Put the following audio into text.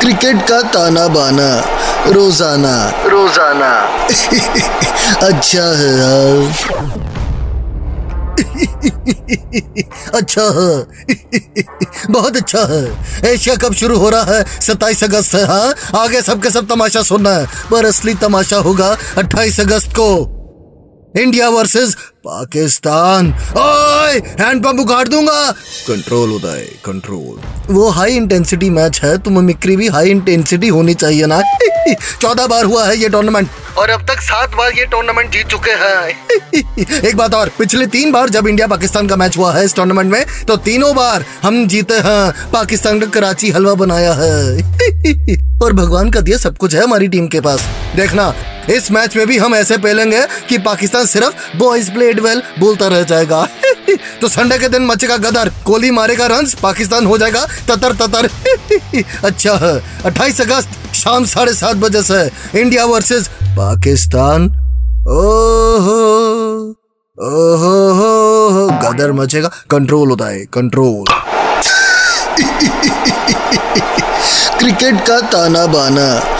Cricket का ताना बाना रोज़ाना। रोज़ाना। अच्छा है यार। अच्छा है। बहुत अच्छा है। एशिया कप शुरू हो रहा है सत्ताईस अगस्त से हाँ? आगे सबके सब तमाशा सुनना है पर असली तमाशा होगा अट्ठाईस अगस्त को। इंडिया वर्सेस पाकिस्तान ओए हैंड पंप उखाड़ दूँगा। कंट्रोल उदय कंट्रोल वो हाई इंटेंसिटी मैच है तो मिमिक्री भी हाई इंटेंसिटी होनी चाहिए ना। चौदह बार हुआ है ये टूर्नामेंट और अब तक सात बार ये टूर्नामेंट जीत चुके हैं। एक बात और पिछले तीन बार जब इंडिया पाकिस्तान का मैच हुआ है इस टूर्नामेंट में तो तीनों बार हम जीते हैं। पाकिस्तान का कराची हलवा बनाया है। और भगवान का दिया सब कुछ है हमारी टीम के पास। देखना इस मैच में भी हम ऐसे पेलेंगे कि पाकिस्तान सिर्फ़ बॉयज़ प्लेड वेल बोलता रह जाएगा। तो संडे के दिन मचेगा गदर, कोहली मारेगा रन पाकिस्तान हो जाएगा ततर ततर। अच्छा अट्ठाईस अगस्त शाम साढ़े सात बजे से इंडिया वर्सेस पाकिस्तान। ओहो ओहो हो गदर मचेगा। कंट्रोल होता है कंट्रोल क्रिकेट का ताना बाना।